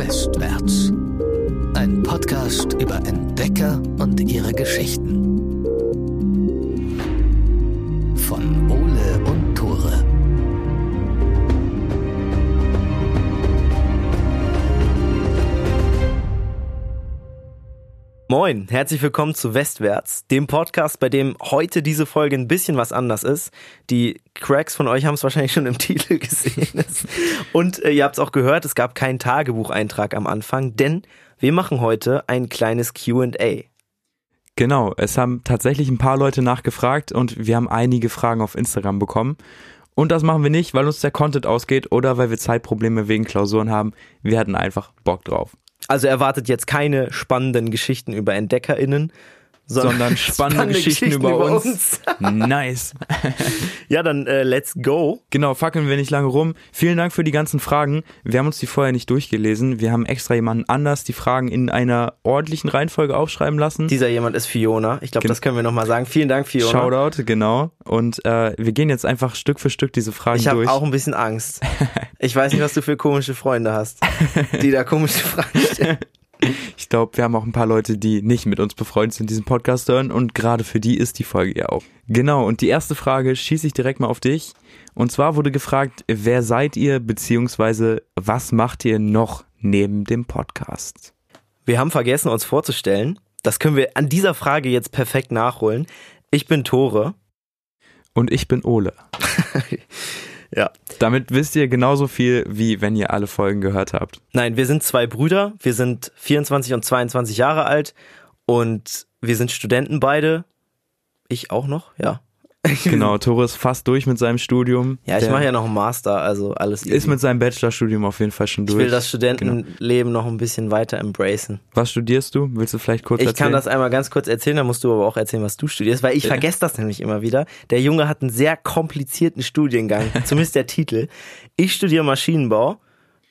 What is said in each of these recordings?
Westwärts. Ein Podcast über Entdecker und ihre Geschichten. Moin, herzlich willkommen zu Westwärts, dem Podcast, bei dem heute diese Folge ein bisschen was anders ist. Die Cracks von euch haben es wahrscheinlich schon im Titel gesehen. Und äh, ihr habt es auch gehört, es gab keinen Tagebucheintrag am Anfang, denn wir machen heute ein kleines QA. Genau, es haben tatsächlich ein paar Leute nachgefragt und wir haben einige Fragen auf Instagram bekommen. Und das machen wir nicht, weil uns der Content ausgeht oder weil wir Zeitprobleme wegen Klausuren haben. Wir hatten einfach Bock drauf. Also erwartet jetzt keine spannenden Geschichten über EntdeckerInnen, sondern, Sondern spannende Geschichten über uns. Nice. ja, dann äh, let's go. Genau, fackeln wir nicht lange rum. Vielen Dank für die ganzen Fragen. Wir haben uns die vorher nicht durchgelesen. Wir haben extra jemanden anders die Fragen in einer ordentlichen Reihenfolge aufschreiben lassen. Dieser jemand ist Fiona. Ich glaube, Gen- das können wir nochmal sagen. Vielen Dank, Fiona. Shoutout, genau. Und äh, wir gehen jetzt einfach Stück für Stück diese Fragen Ich habe durch. auch ein bisschen Angst. Ich weiß nicht, was du für komische Freunde hast, die da komische Fragen stellen. Ich glaube, wir haben auch ein paar Leute, die nicht mit uns befreundet sind, diesen Podcast hören und gerade für die ist die Folge ja auch. Genau, und die erste Frage schieße ich direkt mal auf dich. Und zwar wurde gefragt, wer seid ihr, beziehungsweise was macht ihr noch neben dem Podcast? Wir haben vergessen, uns vorzustellen. Das können wir an dieser Frage jetzt perfekt nachholen. Ich bin Tore. Und ich bin Ole. Ja. Damit wisst ihr genauso viel, wie wenn ihr alle Folgen gehört habt. Nein, wir sind zwei Brüder. Wir sind 24 und 22 Jahre alt und wir sind Studenten beide. Ich auch noch, ja. Genau, Tore ist fast durch mit seinem Studium. Ja, ich mache ja noch einen Master, also alles easy. Ist mit seinem Bachelorstudium auf jeden Fall schon ich durch. will das Studentenleben noch ein bisschen weiter embracen. was studierst du? Willst du vielleicht kurz Ich erzählen? kann das einmal ganz kurz erzählen, dann musst du aber auch erzählen, was du studierst, weil ich Ja. vergesse das nämlich immer wieder. Der Junge hat einen sehr komplizierten Studiengang, zumindest der Titel. Ich studiere Maschinenbau.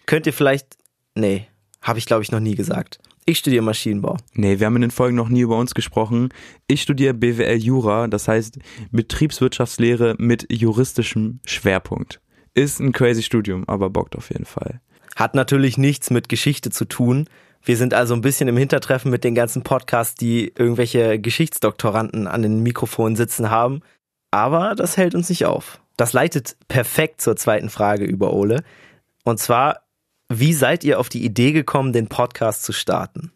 Könnt ihr vielleicht, nee, habe ich glaube ich noch nie gesagt. Ich studiere Maschinenbau. Nee, wir haben in den Folgen noch nie über uns gesprochen. Ich studiere BWL Jura, das heißt Betriebswirtschaftslehre mit juristischem Schwerpunkt. Ist ein crazy Studium, aber bockt auf jeden Fall. Hat natürlich nichts mit Geschichte zu tun. Wir sind also ein bisschen im Hintertreffen mit den ganzen Podcasts, die irgendwelche Geschichtsdoktoranden an den Mikrofonen sitzen haben. Aber das hält uns nicht auf. Das leitet perfekt zur zweiten Frage über Ole. Und zwar, wie seid ihr auf die Idee gekommen, den Podcast zu starten?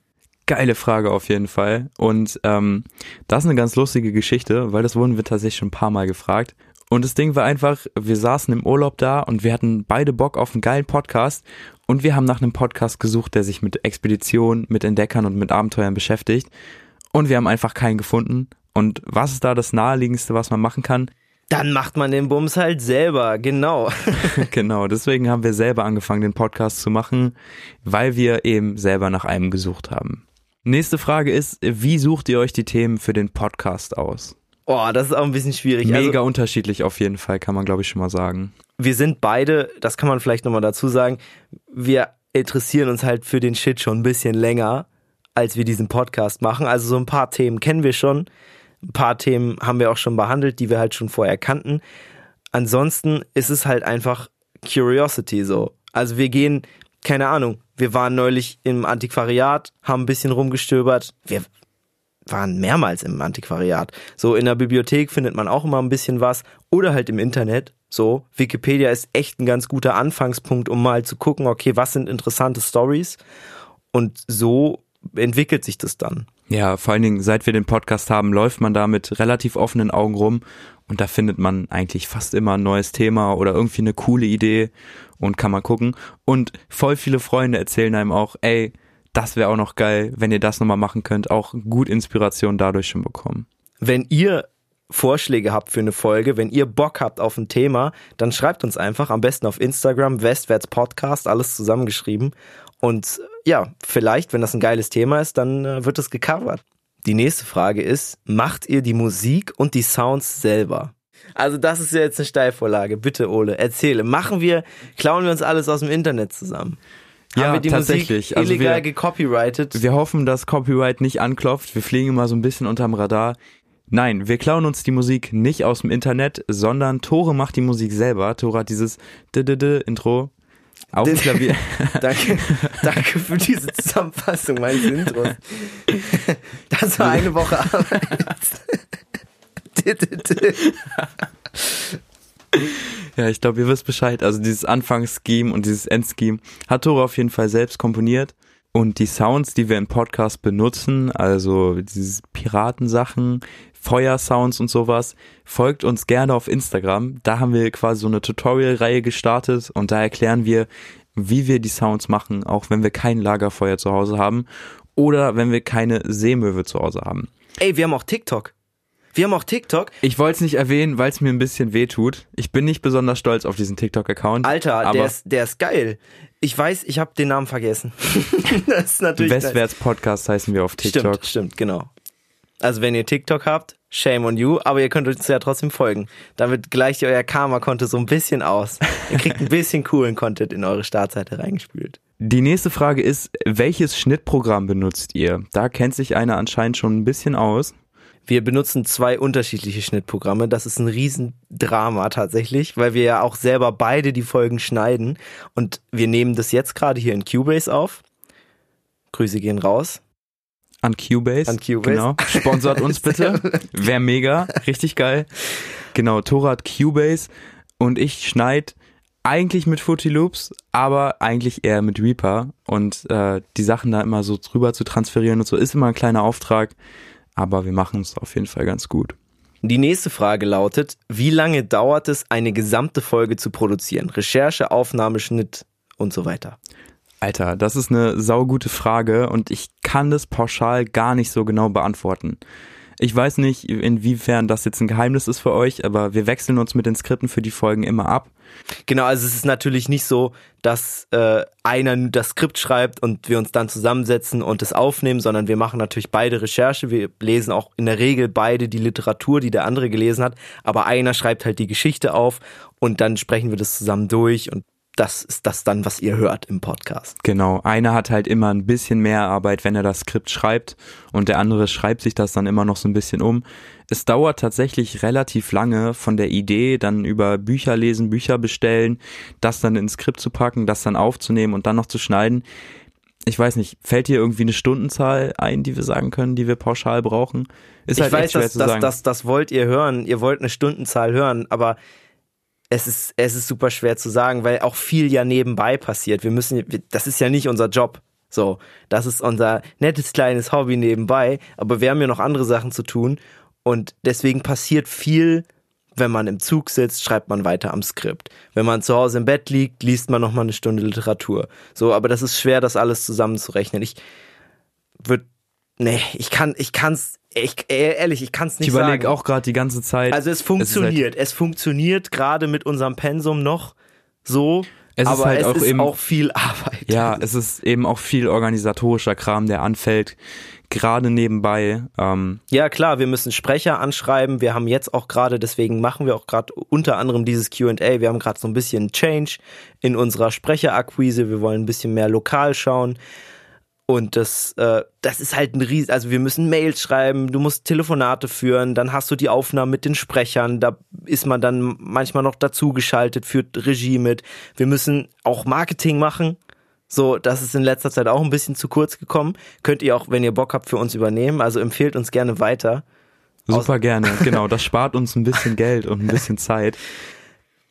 Geile Frage auf jeden Fall. Und ähm, das ist eine ganz lustige Geschichte, weil das wurden wir tatsächlich schon ein paar Mal gefragt. Und das Ding war einfach, wir saßen im Urlaub da und wir hatten beide Bock auf einen geilen Podcast. Und wir haben nach einem Podcast gesucht, der sich mit Expeditionen, mit Entdeckern und mit Abenteuern beschäftigt. Und wir haben einfach keinen gefunden. Und was ist da das Naheliegendste, was man machen kann? Dann macht man den Bums halt selber, genau. genau, deswegen haben wir selber angefangen, den Podcast zu machen, weil wir eben selber nach einem gesucht haben. Nächste Frage ist, wie sucht ihr euch die Themen für den Podcast aus? Oh, das ist auch ein bisschen schwierig. Mega Also, unterschiedlich auf jeden Fall, kann man glaube ich schon mal sagen. wir sind beide, das kann man vielleicht nochmal dazu sagen, wir interessieren uns halt für den Shit schon ein bisschen länger, als wir diesen Podcast machen. Also so ein paar Themen kennen wir schon. Ein paar Themen haben wir auch schon behandelt, die wir halt schon vorher kannten. Ansonsten ist es halt einfach Curiosity so. Also wir gehen, keine Ahnung, wir waren neulich im Antiquariat, haben ein bisschen rumgestöbert. Wir waren mehrmals im Antiquariat. So in der Bibliothek findet man auch immer ein bisschen was oder halt im Internet. So, Wikipedia ist echt ein ganz guter Anfangspunkt, um mal zu gucken, okay, was sind interessante Stories? Und so entwickelt sich das dann. Ja, vor allen Dingen, seit wir den Podcast haben, läuft man da mit relativ offenen Augen rum und da findet man eigentlich fast immer ein neues Thema oder irgendwie eine coole Idee und kann mal gucken. Und voll viele Freunde erzählen einem auch, ey, das wäre auch noch geil, wenn ihr das nochmal machen könnt, auch gut Inspiration dadurch schon bekommen. Wenn ihr Vorschläge habt für eine Folge, wenn ihr Bock habt auf ein Thema, dann schreibt uns einfach am besten auf Instagram Westwärts Podcast, alles zusammengeschrieben. Und äh, ja, vielleicht, wenn das ein geiles Thema ist, dann äh, wird es gecovert. Die nächste Frage ist, macht ihr die Musik und die Sounds selber? Also das ist ja jetzt eine Steilvorlage. Bitte, Ole, erzähle. Machen wir, klauen wir uns alles aus dem Internet zusammen? Ja, Haben wir die tatsächlich. Musik Also illegal wir- gecopyrightet? Wir hoffen, dass Copyright nicht anklopft. Wir fliegen immer so ein bisschen unterm Radar. Nein, wir klauen uns die Musik nicht aus dem Internet, sondern Tore macht die Musik selber. Tore hat dieses D-D-D-Intro Auf dem Klavier. Danke, danke für diese Zusammenfassung meines Intros. Das war eine Woche Arbeit. Ja, ich glaube, ihr wisst Bescheid. Also dieses Anfangsscheme und dieses Endscheme hat Tore auf jeden Fall selbst komponiert. Und die Sounds, die wir im Podcast benutzen, also diese Piratensachen, Feuersounds und sowas, folgt uns gerne auf Instagram. Da haben wir quasi so eine Tutorial-Reihe gestartet und da erklären wir, wie wir die Sounds machen, auch wenn wir kein Lagerfeuer zu Hause haben oder wenn wir keine Seemöwe zu Hause haben. Ey, wir haben auch TikTok. Wir haben auch TikTok. Ich wollte es nicht erwähnen, weil es mir ein bisschen weh tut. Ich bin nicht besonders stolz auf diesen TikTok-Account. Alter, der ist, der ist geil. Ich weiß, ich habe den Namen vergessen. das ist natürlich Westwärts Podcast heißen wir auf TikTok. Stimmt, stimmt, genau. Also wenn ihr TikTok habt, shame on you, aber ihr könnt uns ja trotzdem folgen. Damit gleicht ihr euer Karma-Konto so ein bisschen aus. Ihr kriegt ein bisschen coolen Content in eure Startseite reingespült. Die nächste Frage ist, welches Schnittprogramm benutzt ihr? Da kennt sich einer anscheinend schon ein bisschen aus. Wir benutzen zwei unterschiedliche Schnittprogramme. Das ist ein Riesendrama tatsächlich, weil wir ja auch selber beide die Folgen schneiden. Und wir nehmen das jetzt gerade hier in Cubase auf. Grüße gehen raus. An Cubase. An Cubase. Genau. Sponsort uns bitte. Wäre mega. Richtig geil. Genau. Tora hat Cubase und ich schneid eigentlich mit Fruity Loops, aber eigentlich eher mit Reaper. Und äh, die Sachen da immer so drüber zu transferieren und so ist immer ein kleiner Auftrag. Aber wir machen es auf jeden Fall ganz gut. Die nächste Frage lautet, wie lange dauert es, eine gesamte Folge zu produzieren? Recherche, Aufnahme, Schnitt und so weiter. Alter, das ist eine saugute Frage und ich kann das pauschal gar nicht so genau beantworten. Ich weiß nicht, inwiefern das jetzt ein Geheimnis ist für euch, aber wir wechseln uns mit den Skripten für die Folgen immer ab. Genau, also es ist natürlich nicht so, dass äh, einer das Skript schreibt und wir uns dann zusammensetzen und es aufnehmen, sondern wir machen natürlich beide Recherche. Wir lesen auch in der Regel beide die Literatur, die der andere gelesen hat, aber einer schreibt halt die Geschichte auf und dann sprechen wir das zusammen durch und das ist das dann, was ihr hört im Podcast. Genau, einer hat halt immer ein bisschen mehr Arbeit, wenn er das Skript schreibt und der andere schreibt sich das dann immer noch so ein bisschen um. Es dauert tatsächlich relativ lange von der Idee, dann über Bücher lesen, Bücher bestellen, das dann ins Skript zu packen, das dann aufzunehmen und dann noch zu schneiden. Ich weiß nicht, fällt dir irgendwie eine Stundenzahl ein, die wir sagen können, die wir pauschal brauchen? Ist ich halt weiß, echt schwer dass, zu dass, sagen. dass, das wollt ihr hören. Ihr wollt eine Stundenzahl hören, aber es ist, es ist super schwer zu sagen, weil auch viel ja nebenbei passiert. Wir müssen, das ist ja nicht unser Job. So, das ist unser nettes kleines Hobby nebenbei, aber wir haben ja noch andere Sachen zu tun und deswegen passiert viel, wenn man im Zug sitzt, schreibt man weiter am Skript. Wenn man zu Hause im Bett liegt, liest man noch mal eine Stunde Literatur. So, aber das ist schwer, das alles zusammenzurechnen. Ich würde, nee, ich kann, ich kann's, ich, ehrlich, ich kann's nicht ich überlege sagen. auch gerade die ganze Zeit. Also es ist halt- funktioniert. Es, funktioniert gerade mit unserem Pensum noch so. Es ist aber halt es auch ist eben- auch viel Arbeit. Ja, es ist eben auch viel organisatorischer Kram, der anfällt, gerade nebenbei. Ähm, Ja, klar, wir müssen Sprecher anschreiben. Wir haben jetzt auch gerade, deswegen machen wir auch gerade unter anderem dieses QA. Wir haben gerade so ein bisschen Change in unserer Sprecherakquise. Wir wollen ein bisschen mehr lokal schauen. Und das, äh, das ist halt ein Riesen, also wir müssen Mails schreiben, du musst Telefonate führen, dann hast du die Aufnahmen mit den Sprechern, da ist man dann manchmal noch dazugeschaltet, führt Regie mit. Wir müssen auch Marketing machen. So, das ist in letzter Zeit auch ein bisschen zu kurz gekommen. Könnt ihr auch, wenn ihr Bock habt, für uns übernehmen. Also empfehlt uns gerne weiter. super gerne, genau. Das spart uns ein bisschen Geld und ein bisschen Zeit.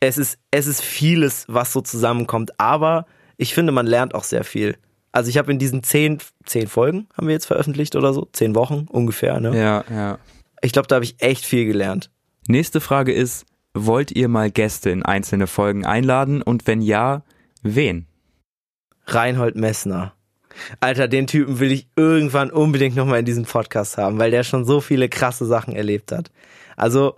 Es ist, es ist vieles, was so zusammenkommt, aber ich finde, man lernt auch sehr viel. Also ich habe in diesen zehn, zehn Folgen haben wir jetzt veröffentlicht oder so, zehn Wochen ungefähr, ne? Ja, ja. Ich glaube, da habe ich echt viel gelernt. Nächste Frage ist, wollt ihr mal Gäste in einzelne Folgen einladen und wenn ja, wen? Reinhold Messner. Alter, den Typen will ich irgendwann unbedingt nochmal in diesem Podcast haben, weil der schon so viele krasse Sachen erlebt hat. Also,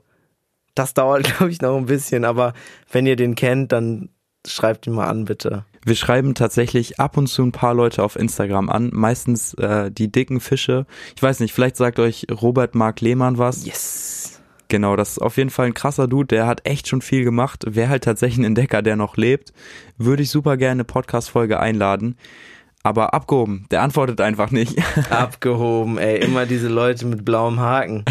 das dauert, glaube ich, noch ein bisschen, aber wenn ihr den kennt, dann schreibt ihn mal an, bitte. Wir schreiben tatsächlich ab und zu ein paar Leute auf Instagram an, meistens äh, die dicken Fische. Ich weiß nicht, vielleicht sagt euch Robert Mark Lehmann was. Yes. Genau, das ist auf jeden Fall ein krasser Dude, der hat echt schon viel gemacht. Wäre halt tatsächlich ein Entdecker, der noch lebt, würde ich super gerne eine Podcast-Folge einladen. Aber abgehoben, der antwortet einfach nicht. Abgehoben, ey. Immer diese Leute mit blauem Haken.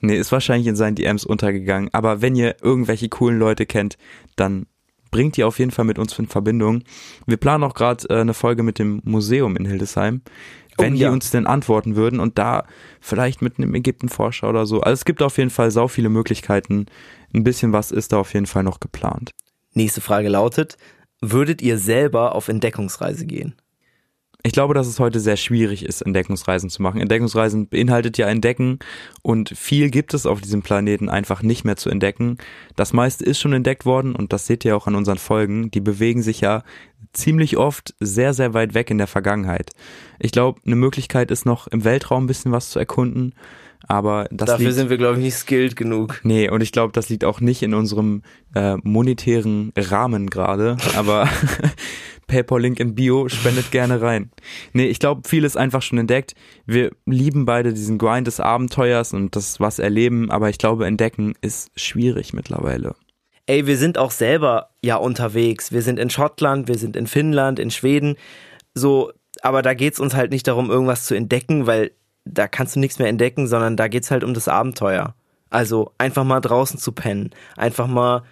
nee, ist wahrscheinlich in seinen DMs untergegangen. Aber wenn ihr irgendwelche coolen Leute kennt, dann bringt die auf jeden Fall mit uns in Verbindung. Wir planen auch gerade äh, eine Folge mit dem Museum in Hildesheim. Wenn Oh, die ja. uns denn antworten würden und da vielleicht mit einem Ägyptenforscher oder so. Also es gibt auf jeden Fall sau viele Möglichkeiten. Ein bisschen was ist da auf jeden Fall noch geplant. Nächste Frage lautet, würdet ihr selber auf Entdeckungsreise gehen? Ich glaube, dass es heute sehr schwierig ist, Entdeckungsreisen zu machen. Entdeckungsreisen beinhaltet ja Entdecken und viel gibt es auf diesem Planeten einfach nicht mehr zu entdecken. Das meiste ist schon entdeckt worden und das seht ihr auch an unseren Folgen. Die bewegen sich ja ziemlich oft sehr, sehr weit weg in der Vergangenheit. Ich glaube, eine Möglichkeit ist noch im Weltraum ein bisschen was zu erkunden, aber das Dafür liegt sind wir, glaube ich, nicht skilled genug. Nee, und ich glaube, das liegt auch nicht in unserem äh, monetären Rahmen gerade, aber PayPal-Link in Bio spendet gerne rein. Nee, ich glaube, viel ist einfach schon entdeckt. Wir lieben beide diesen Grind des Abenteuers und das was erleben, aber ich glaube, entdecken ist schwierig mittlerweile. Ey, wir sind auch selber ja unterwegs. Wir sind in Schottland, wir sind in Finnland, in Schweden. So, aber da geht's uns halt nicht darum, irgendwas zu entdecken, weil da kannst du nichts mehr entdecken, sondern da geht's halt um das Abenteuer. Also einfach mal draußen zu pennen, einfach mal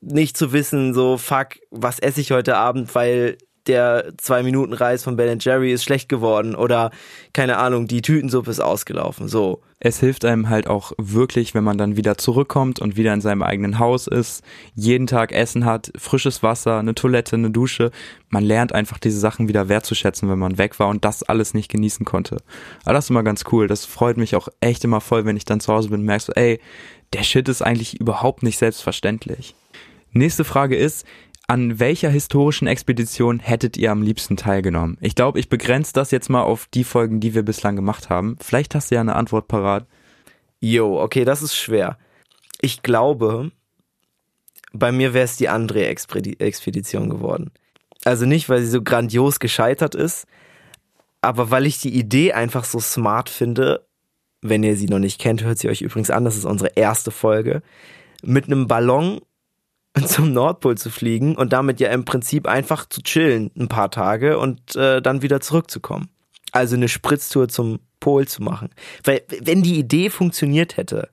nicht zu wissen, so fuck, was esse ich heute Abend, weil der zwei Minuten Reis von Ben Jerry ist schlecht geworden oder keine Ahnung, die Tütensuppe ist ausgelaufen. So, Es hilft einem halt auch wirklich, wenn man dann wieder zurückkommt und wieder in seinem eigenen Haus ist, jeden Tag Essen hat, frisches Wasser, eine Toilette, eine Dusche. Man lernt einfach diese Sachen wieder wertzuschätzen, wenn man weg war und das alles nicht genießen konnte. Aber das ist immer ganz cool. Das freut mich auch echt immer voll, wenn ich dann zu Hause bin und merkst so, ey, der Shit ist eigentlich überhaupt nicht selbstverständlich. Nächste Frage ist, an welcher historischen Expedition hättet ihr am liebsten teilgenommen? Ich glaube, ich begrenze das jetzt mal auf die Folgen, die wir bislang gemacht haben. Vielleicht hast du ja eine Antwort parat. Yo, okay, das ist schwer. Ich glaube, bei mir wäre es die André-Expedition geworden. Also nicht, weil sie so grandios gescheitert ist, aber weil ich die Idee einfach so smart finde. Wenn ihr sie noch nicht kennt, hört sie euch übrigens an. Das ist unsere erste Folge. Mit einem Ballon zum Nordpol zu fliegen und damit ja im Prinzip einfach zu chillen ein paar Tage und äh, dann wieder zurückzukommen. Also eine Spritztour zum Pol zu machen. Weil wenn die Idee funktioniert hätte,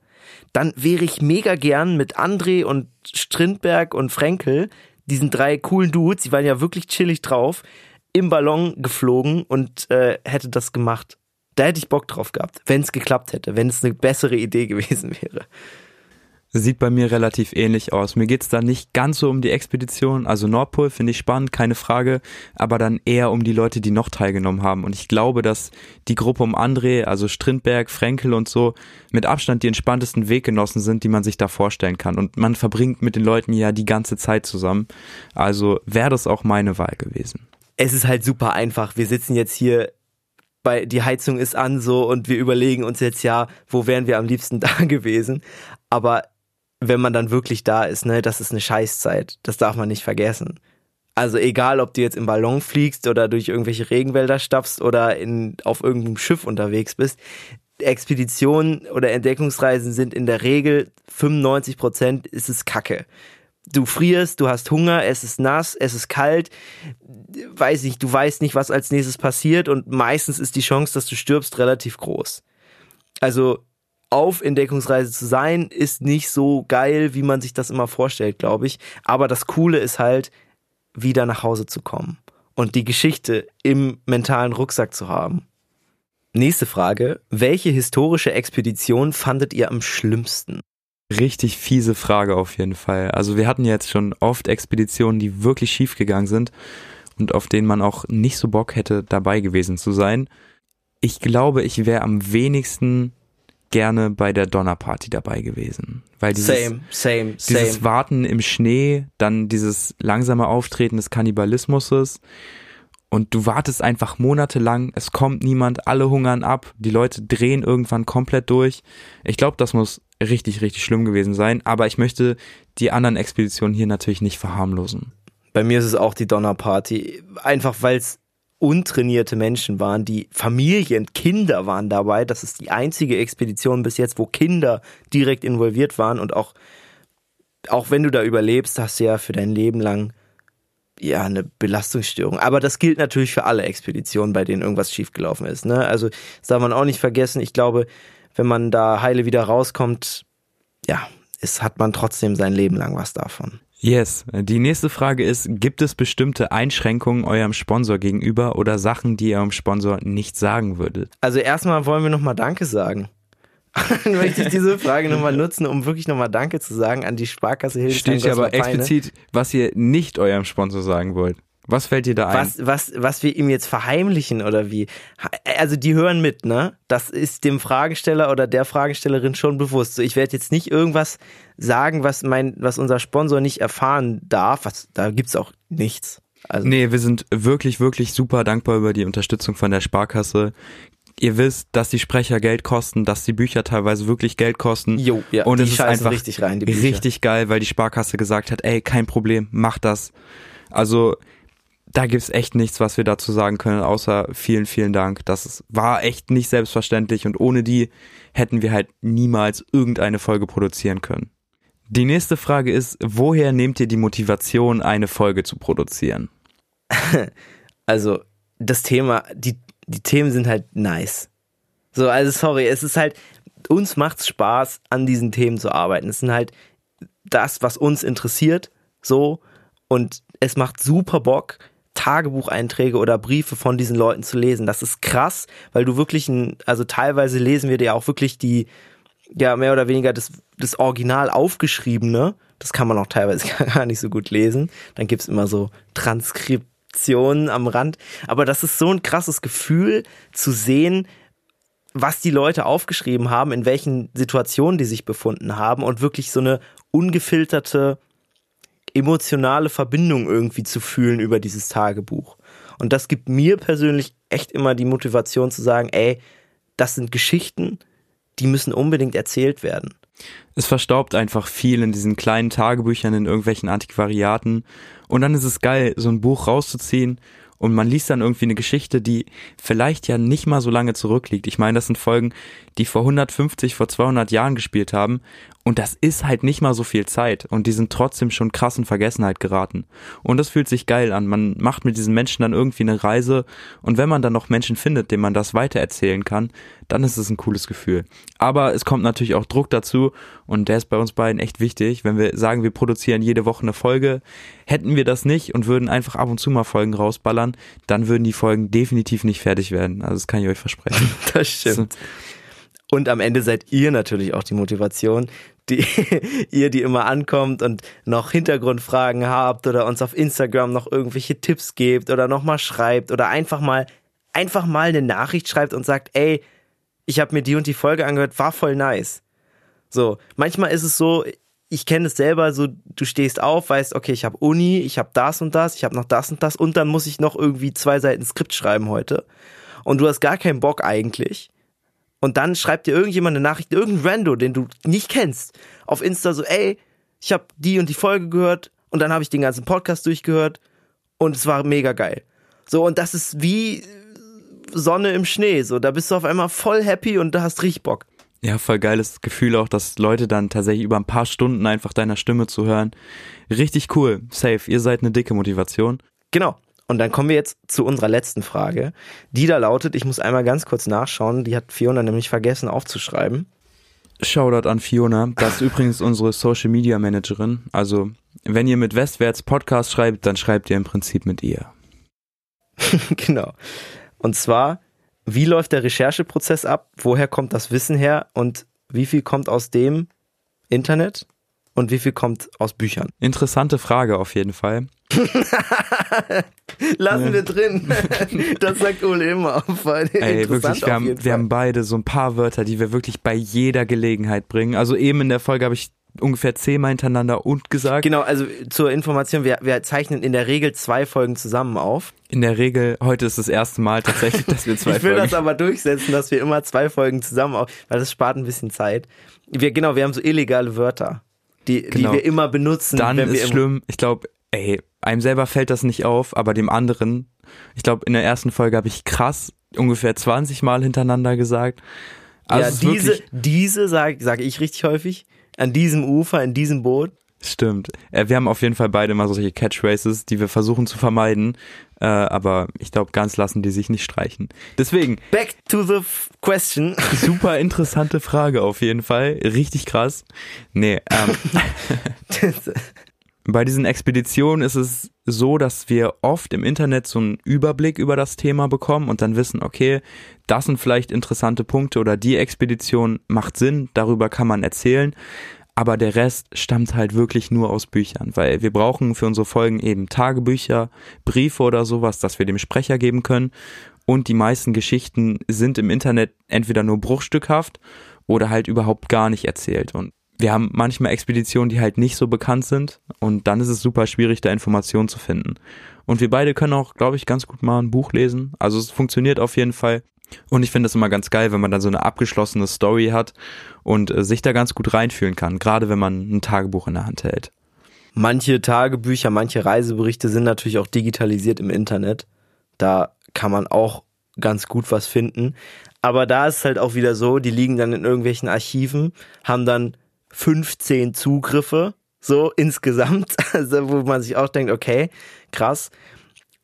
dann wäre ich mega gern mit André und Strindberg und Frenkel, diesen drei coolen Dudes, die waren ja wirklich chillig drauf, im Ballon geflogen und äh, hätte das gemacht. Da hätte ich Bock drauf gehabt, wenn es geklappt hätte, wenn es eine bessere Idee gewesen wäre. Sieht bei mir relativ ähnlich aus. Mir geht's da nicht ganz so um die Expedition. Also Nordpol finde ich spannend, keine Frage, aber dann eher um die Leute, die noch teilgenommen haben. Und ich glaube, dass die Gruppe um André, also Strindberg, Frenkel und so, mit Abstand die entspanntesten Weggenossen sind, die man sich da vorstellen kann. Und man verbringt mit den Leuten ja die ganze Zeit zusammen. Also wäre das auch meine Wahl gewesen. Es ist halt super einfach. Wir sitzen jetzt hier bei, die Heizung ist an so und wir überlegen uns jetzt ja, wo wären wir am liebsten da gewesen. Aber wenn man dann wirklich da ist, ne, das ist eine Scheißzeit. Das darf man nicht vergessen. Also egal, ob du jetzt im Ballon fliegst oder durch irgendwelche Regenwälder stapfst oder in, auf irgendeinem Schiff unterwegs bist, Expeditionen oder Entdeckungsreisen sind in der Regel 95 Prozent ist es Kacke. Du frierst, du hast Hunger, es ist nass, es ist kalt, weiß nicht, du weißt nicht, was als nächstes passiert und meistens ist die Chance, dass du stirbst, relativ groß. Also auf Entdeckungsreise zu sein, ist nicht so geil, wie man sich das immer vorstellt, glaube ich. Aber das Coole ist halt, wieder nach Hause zu kommen und die Geschichte im mentalen Rucksack zu haben. Nächste Frage. Welche historische Expedition fandet ihr am schlimmsten? Richtig fiese Frage auf jeden Fall. Also wir hatten jetzt schon oft Expeditionen, die wirklich schief gegangen sind und auf denen man auch nicht so Bock hätte, dabei gewesen zu sein. Ich glaube, ich wäre am wenigsten gerne bei der Donnerparty dabei gewesen. Weil dieses, same, same, dieses same. Warten im Schnee, dann dieses langsame Auftreten des Kannibalismus und du wartest einfach monatelang, es kommt niemand, alle hungern ab, die Leute drehen irgendwann komplett durch. Ich glaube, das muss richtig, richtig schlimm gewesen sein, aber ich möchte die anderen Expeditionen hier natürlich nicht verharmlosen. Bei mir ist es auch die Donnerparty. Einfach weil es untrainierte Menschen waren, die Familien, Kinder waren dabei. Das ist die einzige Expedition bis jetzt, wo Kinder direkt involviert waren und auch, auch wenn du da überlebst, hast du ja für dein Leben lang ja eine Belastungsstörung. Aber das gilt natürlich für alle Expeditionen, bei denen irgendwas schiefgelaufen ist. Ne? Also das darf man auch nicht vergessen. Ich glaube, wenn man da heile wieder rauskommt, ja, es hat man trotzdem sein Leben lang was davon. Yes. Die nächste Frage ist, gibt es bestimmte Einschränkungen eurem Sponsor gegenüber oder Sachen, die ihr eurem Sponsor nicht sagen würdet? Also erstmal wollen wir nochmal Danke sagen. Dann möchte ich diese Frage nochmal nutzen, um wirklich nochmal Danke zu sagen an die Sparkasse Hildesheim. Steht hier aber explizit, was ihr nicht eurem Sponsor sagen wollt. Was fällt dir da ein? Was, was, was wir ihm jetzt verheimlichen oder wie? Also die hören mit, ne? Das ist dem Fragesteller oder der Fragestellerin schon bewusst. So, ich werde jetzt nicht irgendwas sagen, was mein, was unser Sponsor nicht erfahren darf. Was, da gibt's auch nichts. Also Nee, wir sind wirklich, wirklich super dankbar über die Unterstützung von der Sparkasse. Ihr wisst, dass die Sprecher Geld kosten, dass die Bücher teilweise wirklich Geld kosten. Jo, ja, und es ist einfach richtig rein, die Bücher. richtig geil, weil die Sparkasse gesagt hat, ey, kein Problem, mach das. Also da gibt's echt nichts, was wir dazu sagen können, außer vielen, vielen Dank. Das war echt nicht selbstverständlich und ohne die hätten wir halt niemals irgendeine Folge produzieren können. Die nächste Frage ist, woher nehmt ihr die Motivation, eine Folge zu produzieren? also das Thema, die, die Themen sind halt nice. So, also sorry, es ist halt, uns macht's Spaß, an diesen Themen zu arbeiten. Es sind halt das, was uns interessiert, so, und es macht super Bock, Tagebucheinträge oder Briefe von diesen Leuten zu lesen. Das ist krass, weil du wirklich ein, also teilweise lesen wir dir auch wirklich die, ja, mehr oder weniger das, das Original aufgeschriebene. Das kann man auch teilweise gar nicht so gut lesen. Dann gibt's immer so Transkriptionen am Rand. Aber das ist so ein krasses Gefühl zu sehen, was die Leute aufgeschrieben haben, in welchen Situationen die sich befunden haben und wirklich so eine ungefilterte emotionale Verbindung irgendwie zu fühlen über dieses Tagebuch. Und das gibt mir persönlich echt immer die Motivation zu sagen, ey, das sind Geschichten, die müssen unbedingt erzählt werden. Es verstaubt einfach viel in diesen kleinen Tagebüchern, in irgendwelchen Antiquariaten. Und dann ist es geil, so ein Buch rauszuziehen und man liest dann irgendwie eine Geschichte, die vielleicht ja nicht mal so lange zurückliegt. Ich meine, das sind Folgen, die vor 150, vor 200 Jahren gespielt haben. Und das ist halt nicht mal so viel Zeit. Und die sind trotzdem schon krass in Vergessenheit geraten. Und das fühlt sich geil an. Man macht mit diesen Menschen dann irgendwie eine Reise. Und wenn man dann noch Menschen findet, denen man das weitererzählen kann, dann ist es ein cooles Gefühl. Aber es kommt natürlich auch Druck dazu. Und der ist bei uns beiden echt wichtig. Wenn wir sagen, wir produzieren jede Woche eine Folge, hätten wir das nicht und würden einfach ab und zu mal Folgen rausballern, dann würden die Folgen definitiv nicht fertig werden. Also das kann ich euch versprechen. Das stimmt. Und am Ende seid ihr natürlich auch die Motivation, die ihr, die immer ankommt und noch Hintergrundfragen habt oder uns auf Instagram noch irgendwelche Tipps gebt oder nochmal schreibt oder einfach mal, einfach mal eine Nachricht schreibt und sagt, ey, ich habe mir die und die Folge angehört, war voll nice. So, manchmal ist es so, ich kenne es selber, so du stehst auf, weißt, okay, ich habe Uni, ich habe das und das, ich habe noch das und das und dann muss ich noch irgendwie zwei Seiten Skript schreiben heute. Und du hast gar keinen Bock eigentlich. Und dann schreibt dir irgendjemand eine Nachricht, irgendein Rando, den du nicht kennst, auf Insta so, ey, ich habe die und die Folge gehört und dann habe ich den ganzen Podcast durchgehört und es war mega geil. So, und das ist wie Sonne im Schnee, so, da bist du auf einmal voll happy und da hast richtig Bock. Ja, voll geiles Gefühl auch, dass Leute dann tatsächlich über ein paar Stunden einfach deiner Stimme zu hören. Richtig cool. Safe. Ihr seid eine dicke Motivation. Genau. Und dann kommen wir jetzt zu unserer letzten Frage. Die da lautet, ich muss einmal ganz kurz nachschauen, die hat Fiona nämlich vergessen aufzuschreiben. Shoutout an Fiona. Das ist übrigens unsere Social Media Managerin. Also, wenn ihr mit Westwärts Podcast schreibt, dann schreibt ihr im Prinzip mit ihr. genau. Und zwar, wie läuft der Rechercheprozess ab? Woher kommt das Wissen her? Und wie viel kommt aus dem Internet? Und wie viel kommt aus Büchern? Interessante Frage auf jeden Fall. Lassen wir drin. Das sagt Ole immer. Ey, wirklich, wir haben, wir haben beide so ein paar Wörter, die wir wirklich bei jeder Gelegenheit bringen. Also eben in der Folge habe ich ungefähr zehnmal hintereinander und gesagt. Genau, also zur Information, wir, wir zeichnen in der Regel zwei Folgen zusammen auf. In der Regel, heute ist das erste Mal tatsächlich, dass wir zwei Folgen... ich will Folgen das aber durchsetzen, dass wir immer zwei Folgen zusammen auf, weil das spart ein bisschen Zeit. Wir, genau, wir haben so illegale Wörter, die, genau. die wir immer benutzen. Dann ist schlimm, ich glaube, ey, einem selber fällt das nicht auf, aber dem anderen, ich glaube, in der ersten Folge habe ich krass ungefähr 20 Mal hintereinander gesagt. Also ja, diese, diese sage sag ich richtig häufig. An diesem Ufer, in diesem Boot. Stimmt. Äh, wir haben auf jeden Fall beide mal solche Catchphrases, die wir versuchen zu vermeiden. Äh, aber ich glaube, ganz lassen die sich nicht streichen. Deswegen. Back to the question. Super interessante Frage auf jeden Fall. Richtig krass. Nee, ähm. Bei diesen Expeditionen ist es so, dass wir oft im Internet so einen Überblick über das Thema bekommen und dann wissen, okay, das sind vielleicht interessante Punkte oder die Expedition macht Sinn, darüber kann man erzählen. Aber der Rest stammt halt wirklich nur aus Büchern, weil wir brauchen für unsere Folgen eben Tagebücher, Briefe oder sowas, dass wir dem Sprecher geben können. Und die meisten Geschichten sind im Internet entweder nur bruchstückhaft oder halt überhaupt gar nicht erzählt. Und wir haben manchmal Expeditionen, die halt nicht so bekannt sind und dann ist es super schwierig, da Informationen zu finden. Und wir beide können auch, glaube ich, ganz gut mal ein Buch lesen. Also es funktioniert auf jeden Fall. Und ich finde es immer ganz geil, wenn man dann so eine abgeschlossene Story hat und äh, sich da ganz gut reinfühlen kann, gerade wenn man ein Tagebuch in der Hand hält. Manche Tagebücher, manche Reiseberichte sind natürlich auch digitalisiert im Internet. Da kann man auch ganz gut was finden. Aber da ist halt auch wieder so, die liegen dann in irgendwelchen Archiven, haben dann 15 Zugriffe, so insgesamt, also wo man sich auch denkt, okay, krass.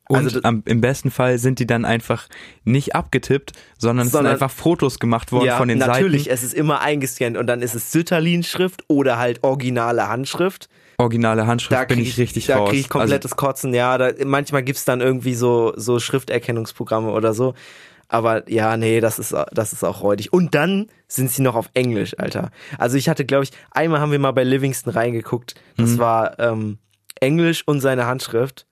Und Also am, im besten Fall sind die dann einfach nicht abgetippt, sondern, es sind Sondern- einfach Fotos gemacht worden von den natürlich, Seiten. es ist immer eingescannt und dann ist es Sütterlin-Schrift oder halt originale Handschrift. Originale Handschrift bin krieg ich richtig da raus. krieg ich komplettes Kotzen, ja. Da, manchmal gibt's dann irgendwie so, so Schrifterkennungsprogramme oder so. Aber ja, nee, das ist, das ist auch räudig. Und dann sind sie noch auf Englisch, Alter. Also ich hatte, glaube ich, einmal haben wir mal bei Livingston reingeguckt. Das Mhm. war ähm, Englisch und seine Handschrift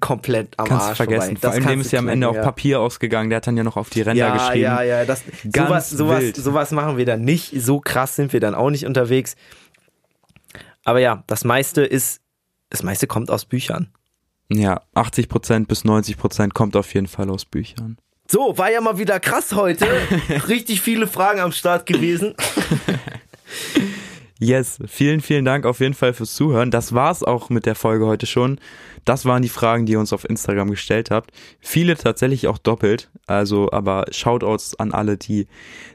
komplett am kannst Arsch vergessen. vorbei. Vor Das allem dem ist ja am Ende auch ja. Papier ausgegangen. Der hat dann ja noch auf die Ränder ja, geschrieben. Ja, ja, das, Ganz sowas, sowas, wild. sowas machen wir dann nicht. So krass sind wir dann auch nicht unterwegs. Aber ja, das meiste ist, das meiste kommt aus Büchern. Ja, 80% bis 90% kommt auf jeden Fall aus Büchern. So, war ja mal wieder krass heute. Richtig viele Fragen am Start gewesen. Yes, vielen, vielen Dank auf jeden Fall fürs Zuhören. Das war's auch mit der Folge heute schon. Das waren die Fragen, die ihr uns auf Instagram gestellt habt. Viele tatsächlich auch doppelt. Also, aber Shoutouts an alle, die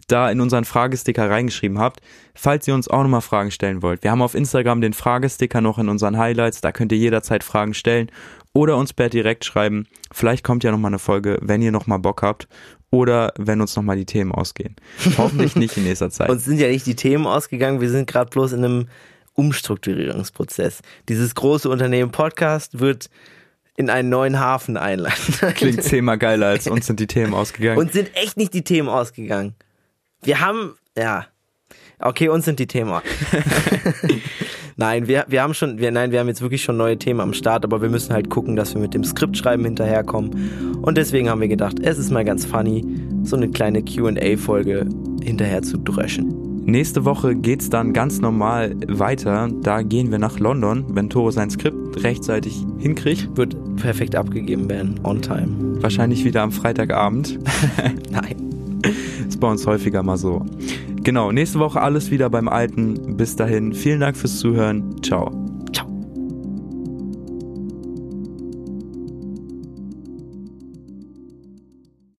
da in unseren Fragesticker reingeschrieben habt. Falls ihr uns auch nochmal Fragen stellen wollt. Wir haben auf Instagram den Fragesticker noch in unseren Highlights. Da könnt ihr jederzeit Fragen stellen oder uns per direkt schreiben. Vielleicht kommt ja nochmal eine Folge, wenn ihr nochmal Bock habt. Oder wenn uns nochmal die Themen ausgehen. Hoffentlich nicht in nächster Zeit. Uns sind ja nicht die Themen ausgegangen, wir sind gerade bloß in einem Umstrukturierungsprozess. Dieses große Unternehmen Podcast wird in einen neuen Hafen einladen. Klingt zehnmal geiler, als uns sind die Themen ausgegangen. Uns sind echt nicht die Themen ausgegangen. Wir haben, ja. Okay, uns sind die Themen. aus- nein, wir, wir haben schon, wir, nein, wir haben jetzt wirklich schon neue Themen am Start, aber wir müssen halt gucken, dass wir mit dem Skriptschreiben hinterherkommen. Und deswegen haben wir gedacht, es ist mal ganz funny, so eine kleine QA-Folge hinterher zu dröschen. Nächste Woche geht's dann ganz normal weiter. Da gehen wir nach London, wenn Tore sein Skript rechtzeitig hinkriegt. Wird perfekt abgegeben werden, on time. Wahrscheinlich wieder am Freitagabend. Nein. Ist bei uns häufiger mal so. Genau, nächste Woche alles wieder beim Alten. Bis dahin, vielen Dank fürs Zuhören. Ciao.